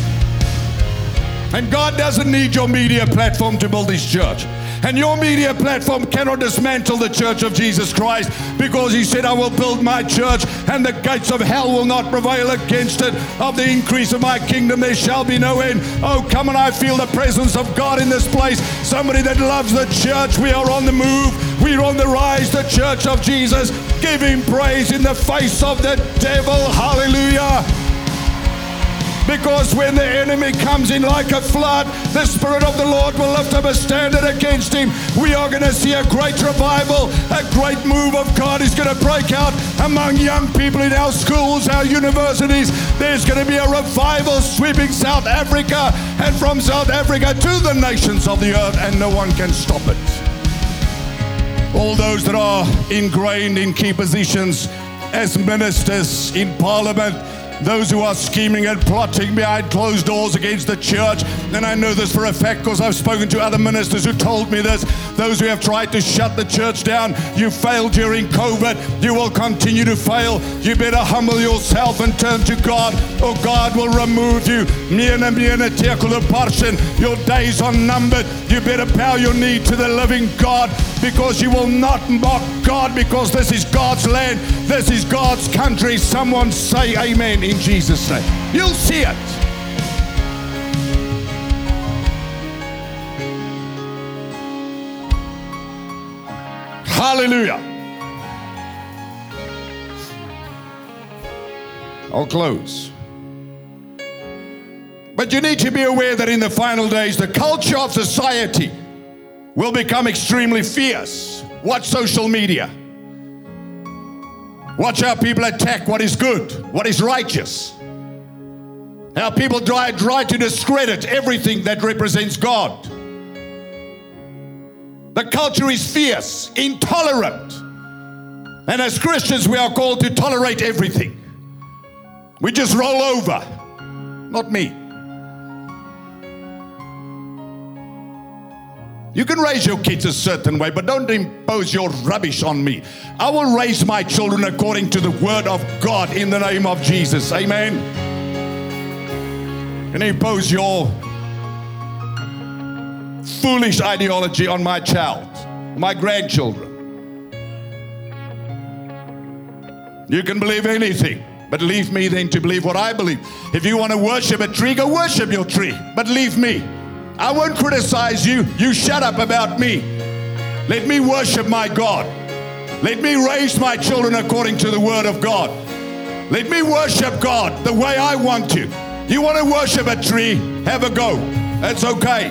And God doesn't need your media platform to build his church. And your media platform cannot dismantle the church of Jesus Christ because he said, I will build my church and the gates of hell will not prevail against it. Of the increase of my kingdom, there shall be no end. Oh, come and I feel the presence of God in this place. Somebody that loves the church. We are on the move. We're on the rise. The church of Jesus. Give him praise in the face of the devil. Hallelujah. Because when the enemy comes in like a flood, the Spirit of the Lord will lift up a standard against him. We are going to see a great revival, a great move of God is going to break out among young people in our schools, our universities. There's going to be a revival sweeping South Africa and from South Africa to the nations of the earth, and no one can stop it. All those that are ingrained in key positions as ministers in parliament, those who are scheming and plotting behind closed doors against the church. And I know this for a fact because I've spoken to other ministers who told me this. Those who have tried to shut the church down, you failed during COVID. You will continue to fail. You better humble yourself and turn to God, or God will remove you. Your days are numbered. You better bow your knee to the living God because you will not mock God because this is God's land. This is God's country. Someone say amen in Jesus' name. You'll see it. Hallelujah. I'll close. But you need to be aware that in the final days, the culture of society will become extremely fierce. Watch social media. Watch how people attack what is good, what is righteous. How people try, try to discredit everything that represents God. The culture is fierce, intolerant. And as Christians, we are called to tolerate everything. We just roll over. Not me. You can raise your kids a certain way, but don't impose your rubbish on me. I will raise my children according to the word of God in the name of Jesus. Amen. And impose your foolish ideology on my child, my grandchildren. You can believe anything. But leave me then to believe what I believe. If you want to worship a tree, go worship your tree. But leave me. I won't criticize you. You shut up about me. Let me worship my God. Let me raise my children according to the word of God. Let me worship God the way I want to. You want to worship a tree? Have a go. That's okay.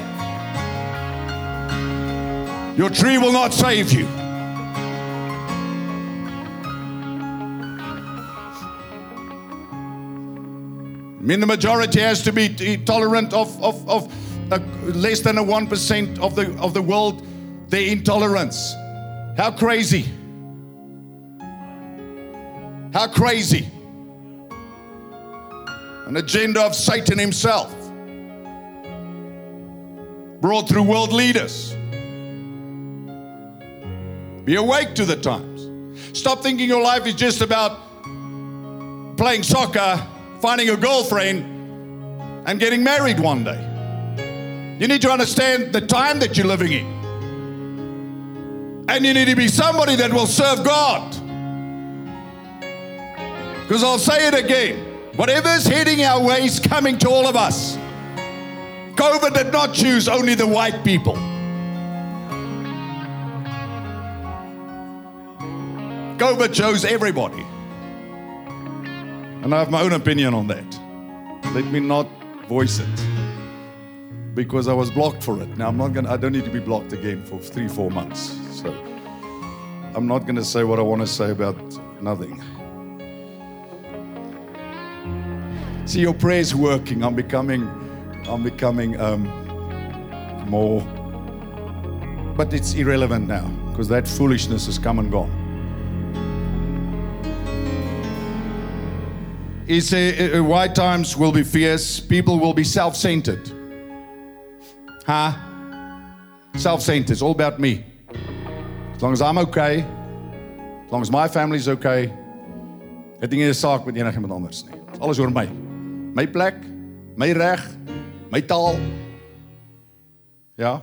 Your tree will not save you. I mean, the majority has to be tolerant of, of, of uh, less than a 1% of the, of the world, their intolerance. How crazy! How crazy! An agenda of Satan himself, brought through world leaders. Be awake to the times. Stop thinking your life is just about playing soccer finding a girlfriend and getting married one day. You need to understand the time that you're living in. And you need to be somebody that will serve God. Because I'll say it again whatever's heading our way is coming to all of us. COVID did not choose only the white people. COVID chose everybody. And I have my own opinion on that. Let me not voice it because I was blocked for it. Now I'm not gonna. I don't need to be blocked again for three, four months. So I'm not gonna say what I want to say about nothing. See, your prayer's working. I'm becoming, I'm becoming um, more. But it's irrelevant now because that foolishness has come and gone. He said, white times will be fierce, people will be self centered. Huh? Self centered, it's all about me. As long as I'm okay, as long as my family's okay, het ding is saak met enigiemand anders nie. Alles oor my. My plek, my reg, my taal. Ja.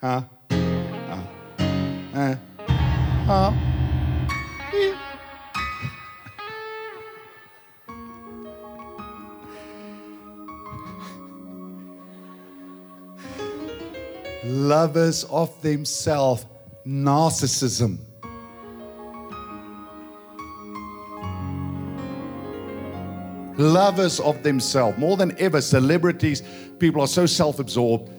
Ha. Ha. Ha. Ha. Lovers of themselves, narcissism. Lovers of themselves. More than ever, celebrities, people are so self absorbed.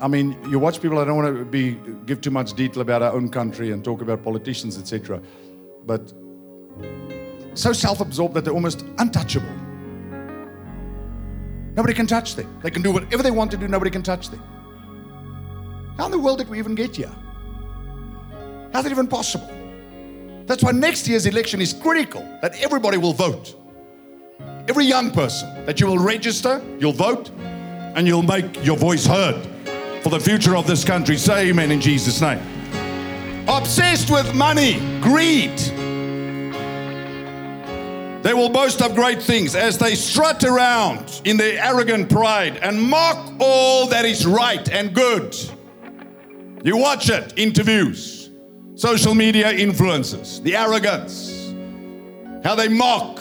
I mean, you watch people, I don't want to be, give too much detail about our own country and talk about politicians, etc. But so self absorbed that they're almost untouchable. Nobody can touch them. They can do whatever they want to do, nobody can touch them. How in the world did we even get here? How's it even possible? That's why next year's election is critical that everybody will vote. Every young person that you will register, you'll vote, and you'll make your voice heard for the future of this country. Say amen in Jesus' name. Obsessed with money, greed. They will boast of great things as they strut around in their arrogant pride and mock all that is right and good. You watch it, interviews, social media influences, the arrogance, how they mock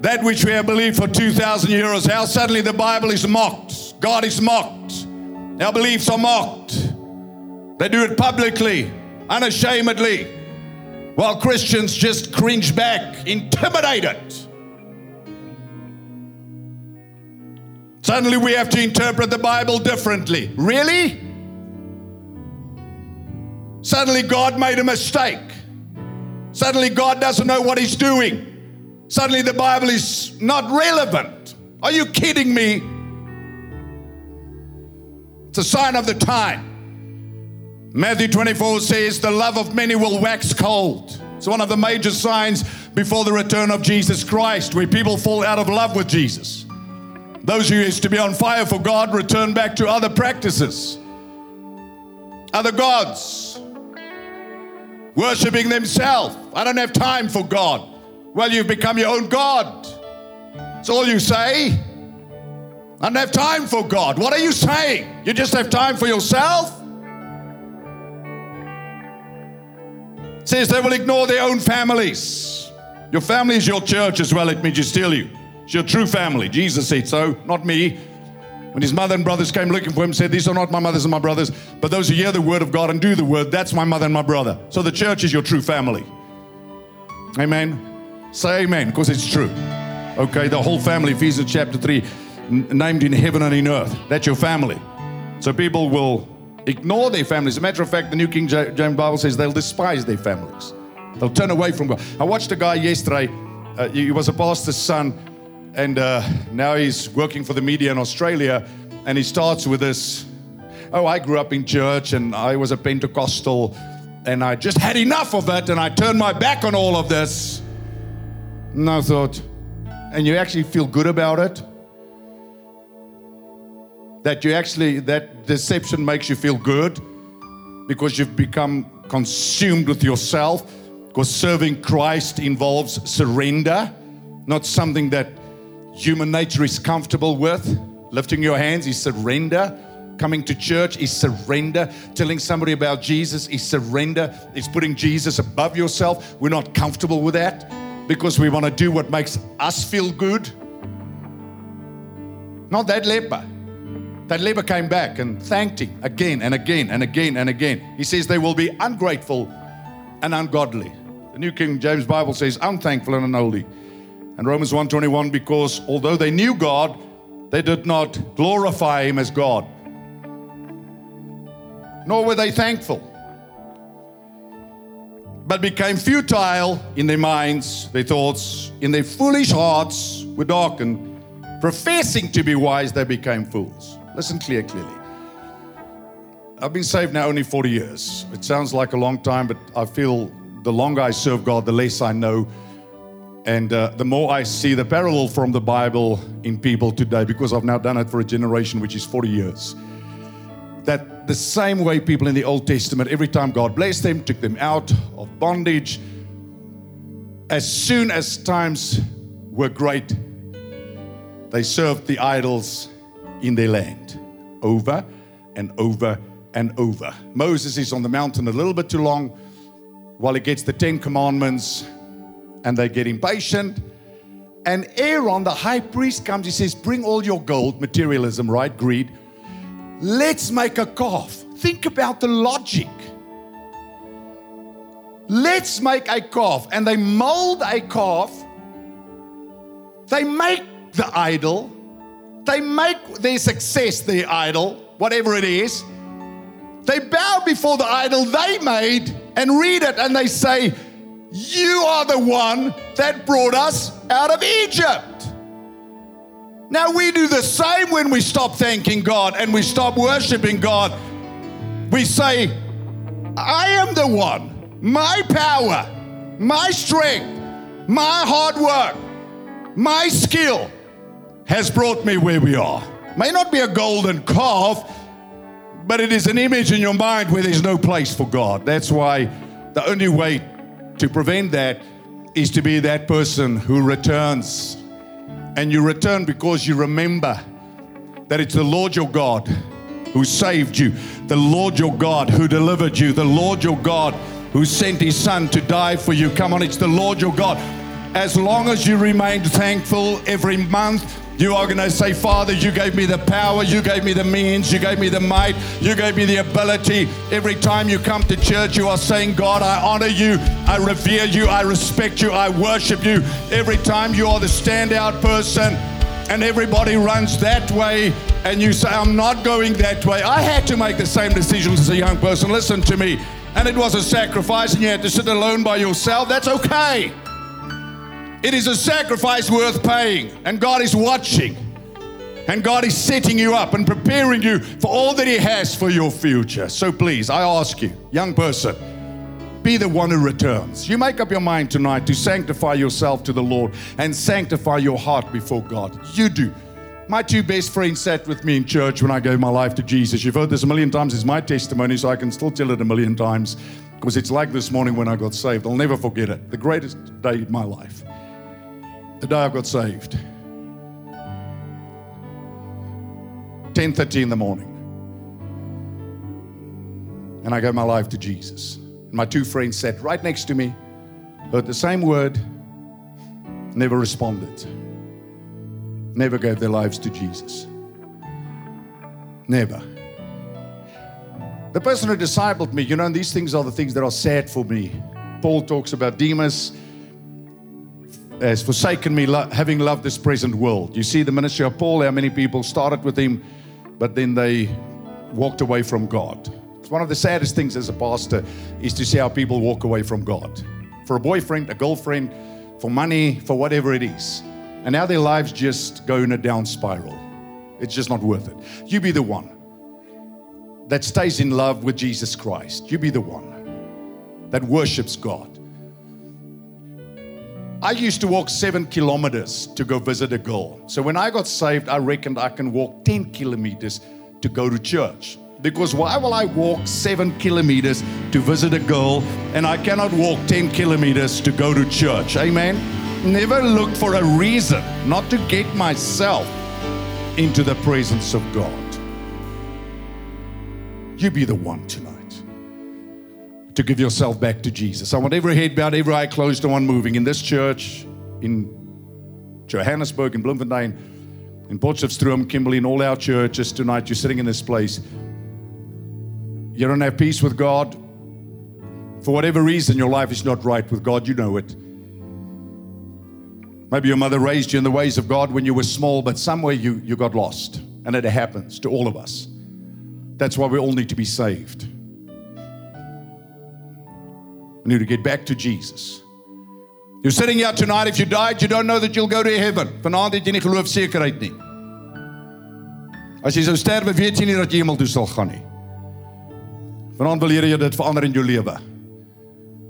that which we have believed for 2,000 years, how suddenly the Bible is mocked, God is mocked, our beliefs are mocked. They do it publicly, unashamedly, while Christians just cringe back, intimidated. Suddenly we have to interpret the Bible differently. Really? Suddenly, God made a mistake. Suddenly, God doesn't know what He's doing. Suddenly, the Bible is not relevant. Are you kidding me? It's a sign of the time. Matthew 24 says, The love of many will wax cold. It's one of the major signs before the return of Jesus Christ, where people fall out of love with Jesus. Those who used to be on fire for God return back to other practices, other gods worshiping themselves. I don't have time for God. Well, you've become your own God. That's all you say. I don't have time for God. What are you saying? You just have time for yourself? says they will ignore their own families. Your family is your church as well, let me just tell you. It's your true family. Jesus said so, not me. When his mother and brothers came looking for him, said, These are not my mothers and my brothers, but those who hear the word of God and do the word, that's my mother and my brother. So the church is your true family. Amen. Say amen, because it's true. Okay, the whole family, Ephesians chapter 3, n- named in heaven and in earth. That's your family. So people will ignore their families. As a matter of fact, the New King James Bible says they'll despise their families. They'll turn away from God. I watched a guy yesterday. Uh, he was a pastor's son, and uh, now he's working for the media in Australia. And he starts with this Oh, I grew up in church and I was a Pentecostal, and I just had enough of it, and I turned my back on all of this. And I thought, and you actually feel good about it? That you actually, that deception makes you feel good because you've become consumed with yourself. Because serving Christ involves surrender, not something that human nature is comfortable with. Lifting your hands is surrender. Coming to church is surrender. Telling somebody about Jesus is surrender. It's putting Jesus above yourself. We're not comfortable with that because we want to do what makes us feel good. Not that leper. That leper came back and thanked him again and again and again and again. He says they will be ungrateful and ungodly. The New King James Bible says unthankful and unholy. And Romans 1:21 because although they knew God, they did not glorify him as God. Nor were they thankful. But became futile in their minds, their thoughts, in their foolish hearts were darkened. Professing to be wise, they became fools. Listen clear, clearly. I've been saved now only 40 years. It sounds like a long time, but I feel the longer I serve God, the less I know. And uh, the more I see the parallel from the Bible in people today, because I've now done it for a generation, which is 40 years. That the same way people in the Old Testament, every time God blessed them, took them out of bondage, as soon as times were great, they served the idols in their land over and over and over. Moses is on the mountain a little bit too long while he gets the Ten Commandments and they get impatient. And Aaron, the high priest, comes. He says, Bring all your gold, materialism, right? Greed. Let's make a calf. Think about the logic. Let's make a calf. And they mold a calf. They make the idol. They make their success their idol, whatever it is. They bow before the idol they made and read it and they say, You are the one that brought us out of Egypt. Now we do the same when we stop thanking God and we stop worshiping God. We say, I am the one. My power, my strength, my hard work, my skill has brought me where we are. May not be a golden calf, but it is an image in your mind where there's no place for God. That's why the only way to prevent that is to be that person who returns. And you return because you remember that it's the Lord your God who saved you, the Lord your God who delivered you, the Lord your God who sent his son to die for you. Come on, it's the Lord your God. As long as you remain thankful every month, you are going to say, Father, you gave me the power, you gave me the means, you gave me the might, you gave me the ability. Every time you come to church, you are saying, God, I honor you, I revere you, I respect you, I worship you. Every time you are the standout person, and everybody runs that way, and you say, I'm not going that way. I had to make the same decisions as a young person. Listen to me. And it was a sacrifice, and you had to sit alone by yourself. That's okay. It is a sacrifice worth paying, and God is watching. And God is setting you up and preparing you for all that He has for your future. So please, I ask you, young person, be the one who returns. You make up your mind tonight to sanctify yourself to the Lord and sanctify your heart before God. You do. My two best friends sat with me in church when I gave my life to Jesus. You've heard this a million times. It's my testimony, so I can still tell it a million times because it's like this morning when I got saved. I'll never forget it. The greatest day of my life. The day I got saved. 10:30 in the morning. And I gave my life to Jesus. And My two friends sat right next to me, heard the same word, never responded, never gave their lives to Jesus. Never. The person who discipled me, you know, and these things are the things that are sad for me. Paul talks about Demas has forsaken me, lo- having loved this present world. You see the ministry of Paul, how many people started with him, but then they walked away from God. It's one of the saddest things as a pastor is to see how people walk away from God. For a boyfriend, a girlfriend, for money, for whatever it is. And now their lives just go in a down spiral. It's just not worth it. You be the one that stays in love with Jesus Christ. You be the one that worships God. I used to walk seven kilometers to go visit a girl. So when I got saved, I reckoned I can walk 10 kilometers to go to church. Because why will I walk seven kilometers to visit a girl and I cannot walk 10 kilometers to go to church? Amen. Never look for a reason not to get myself into the presence of God. You be the one tonight to give yourself back to Jesus. I want every head bowed, every eye closed, no one moving in this church, in Johannesburg, in Bloemfontein, in Potchefstroom, Kimberley, in all our churches tonight. You're sitting in this place. You don't have peace with God. For whatever reason, your life is not right with God. You know it. Maybe your mother raised you in the ways of God when you were small, but somewhere you, you got lost. And it happens to all of us. That's why we all need to be saved. We need to get back to Jesus. You're sitting here tonight, if you died, you don't know that you'll go to heaven. Vanaand het jy nie geloof sekerheid nie. As jy sou sterwe, weet jy nie dat jy hemel toe sal gaan nie. Vanaand wil Here dit verander in jou lewe.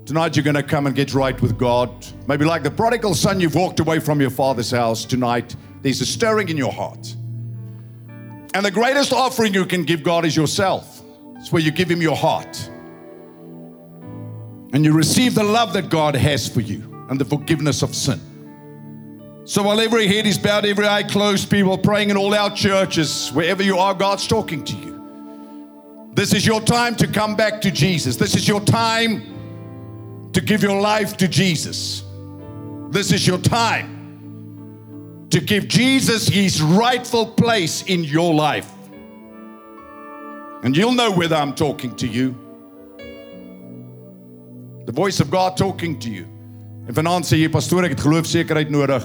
Tonight you're going to come and get right with God. Maybe like the prodigal son you've walked away from your father's house tonight. There's a stirring in your heart. And the greatest offering you can give God is yourself. It's where you give him your heart. And you receive the love that God has for you and the forgiveness of sin. So while every head is bowed, every eye closed, people praying in all our churches, wherever you are, God's talking to you. This is your time to come back to Jesus. This is your time to give your life to Jesus. This is your time to give Jesus his rightful place in your life. And you'll know whether I'm talking to you. The voice of God talking to you. En vanaand sê jy pastoor ek het geloofsekerheid nodig.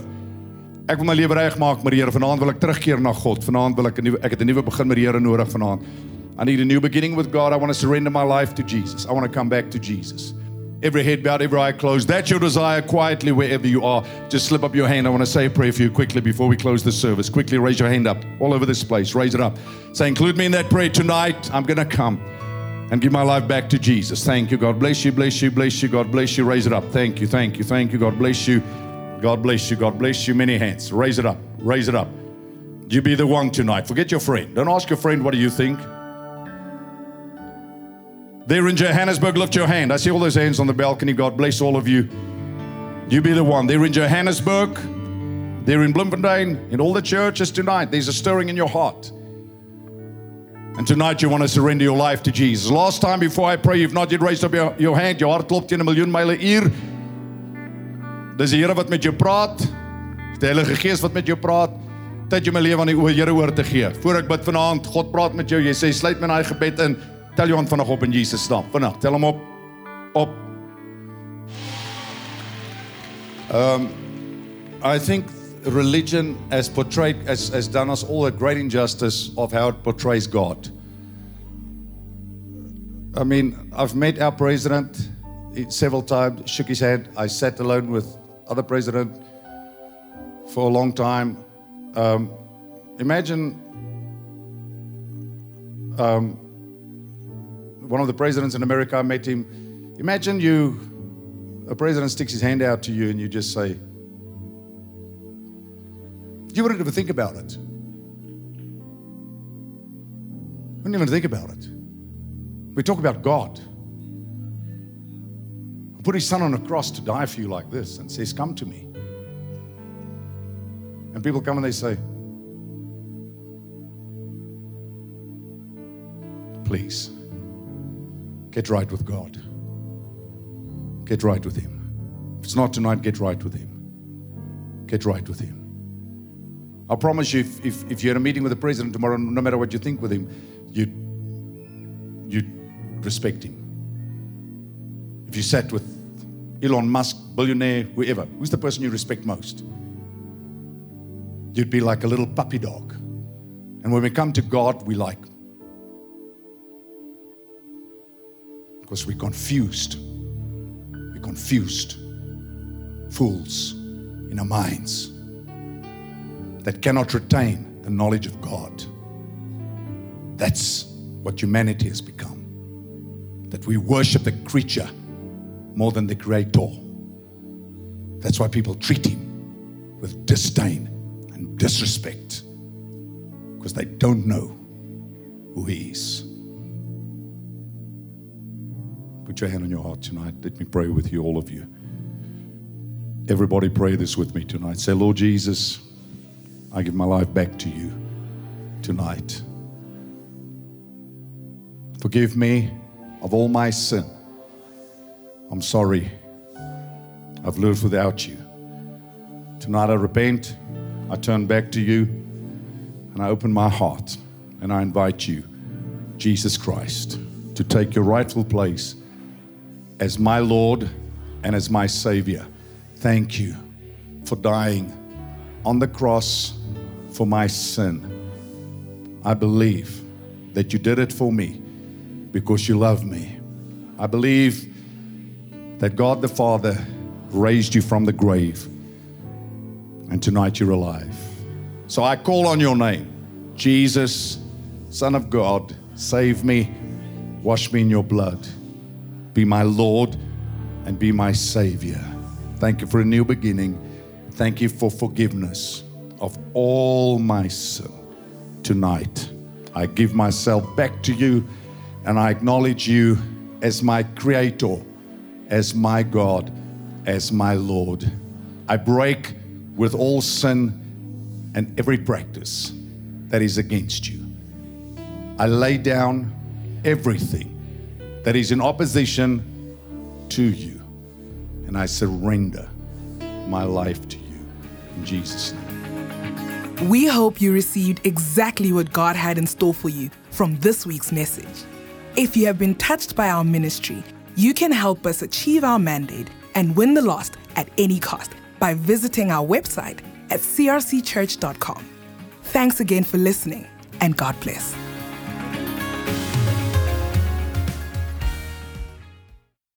Ek wil my lewe regmaak met die Here. Vanaand wil ek terugkeer na God. Vanaand wil ek 'n nuwe ek het 'n nuwe begin met die Here nodig vanaand. I need a new beginning with God. I want to surrender my life to Jesus. I want to come back to Jesus. Every head bowed, every eye closed. That's your desire quietly wherever you are. Just slip up your hand. I want to say a prayer for you quickly before we close the service. Quickly raise your hand up all over this place. Raise it up. Say, include me in that prayer tonight. I'm going to come and give my life back to Jesus. Thank you. God bless you, bless you, bless you. God bless you. Raise it up. Thank you, thank you, thank you. God bless you. God bless you. God bless you. Many hands. Raise it up. Raise it up. You be the one tonight. Forget your friend. Don't ask your friend, what do you think? There in Johannesburg, lift your hand. I see all those hands on the balcony. God bless all of you. You be the one. There in Johannesburg, there in Bloemfontein, in all the churches tonight, there's a stirring in your heart. And tonight you want to surrender your life to Jesus. Last time before I pray, you've not yet raised up your, your hand. Jou hart klop teen 'n miljoen myle uur. Dis die Here wat met jou praat. Dis die Heilige Gees wat met jou praat. Tyd jy my lewe aan die Here oor te gee. Voor ek bid vanaand, God praat met jou. Jy sê sluit my in daai gebed in. Tel jou hand vanaand op in Jesus naam. Vanaand, tel hom op. Op. Um I think religion has portrayed has, has done us all a great injustice of how it portrays God. I mean, I've met our president several times, shook his hand. I sat alone with other president for a long time. Um, imagine um, one of the presidents in America, I met him. Imagine you, a president sticks his hand out to you and you just say, you wouldn't even think about it. Wouldn't even think about it. We talk about God. Who put his son on a cross to die for you like this and says, Come to me. And people come and they say, Please, get right with God. Get right with Him. If it's not tonight, get right with Him. Get right with Him. I promise you, if, if, if you're in a meeting with the president tomorrow, no matter what you think with him, you you respect him. If you sat with Elon Musk, billionaire, whoever, who's the person you respect most? You'd be like a little puppy dog. And when we come to God, we like. Because we're confused. We're confused. Fools in our minds that cannot retain the knowledge of God. That's what humanity has become. That we worship the creature more than the creator. That's why people treat him with disdain and disrespect because they don't know who he is. Put your hand on your heart tonight. Let me pray with you, all of you. Everybody, pray this with me tonight. Say, Lord Jesus, I give my life back to you tonight. Forgive me of all my sin. I'm sorry. I've lived without you. Tonight I repent. I turn back to you and I open my heart and I invite you, Jesus Christ, to take your rightful place as my Lord and as my Savior. Thank you for dying on the cross for my sin. I believe that you did it for me because you love me. I believe that God the Father raised you from the grave and tonight you're alive. So I call on your name, Jesus, Son of God, save me, wash me in your blood, be my Lord and be my Savior. Thank you for a new beginning. Thank you for forgiveness of all my sin tonight. I give myself back to you and I acknowledge you as my creator, as my God, as my Lord. I break with all sin and every practice that is against you. I lay down everything that is in opposition to you, and I surrender my life to you. In Jesus' name. We hope you received exactly what God had in store for you from this week's message. If you have been touched by our ministry, you can help us achieve our mandate and win the lost at any cost by visiting our website at crcchurch.com. Thanks again for listening, and God bless.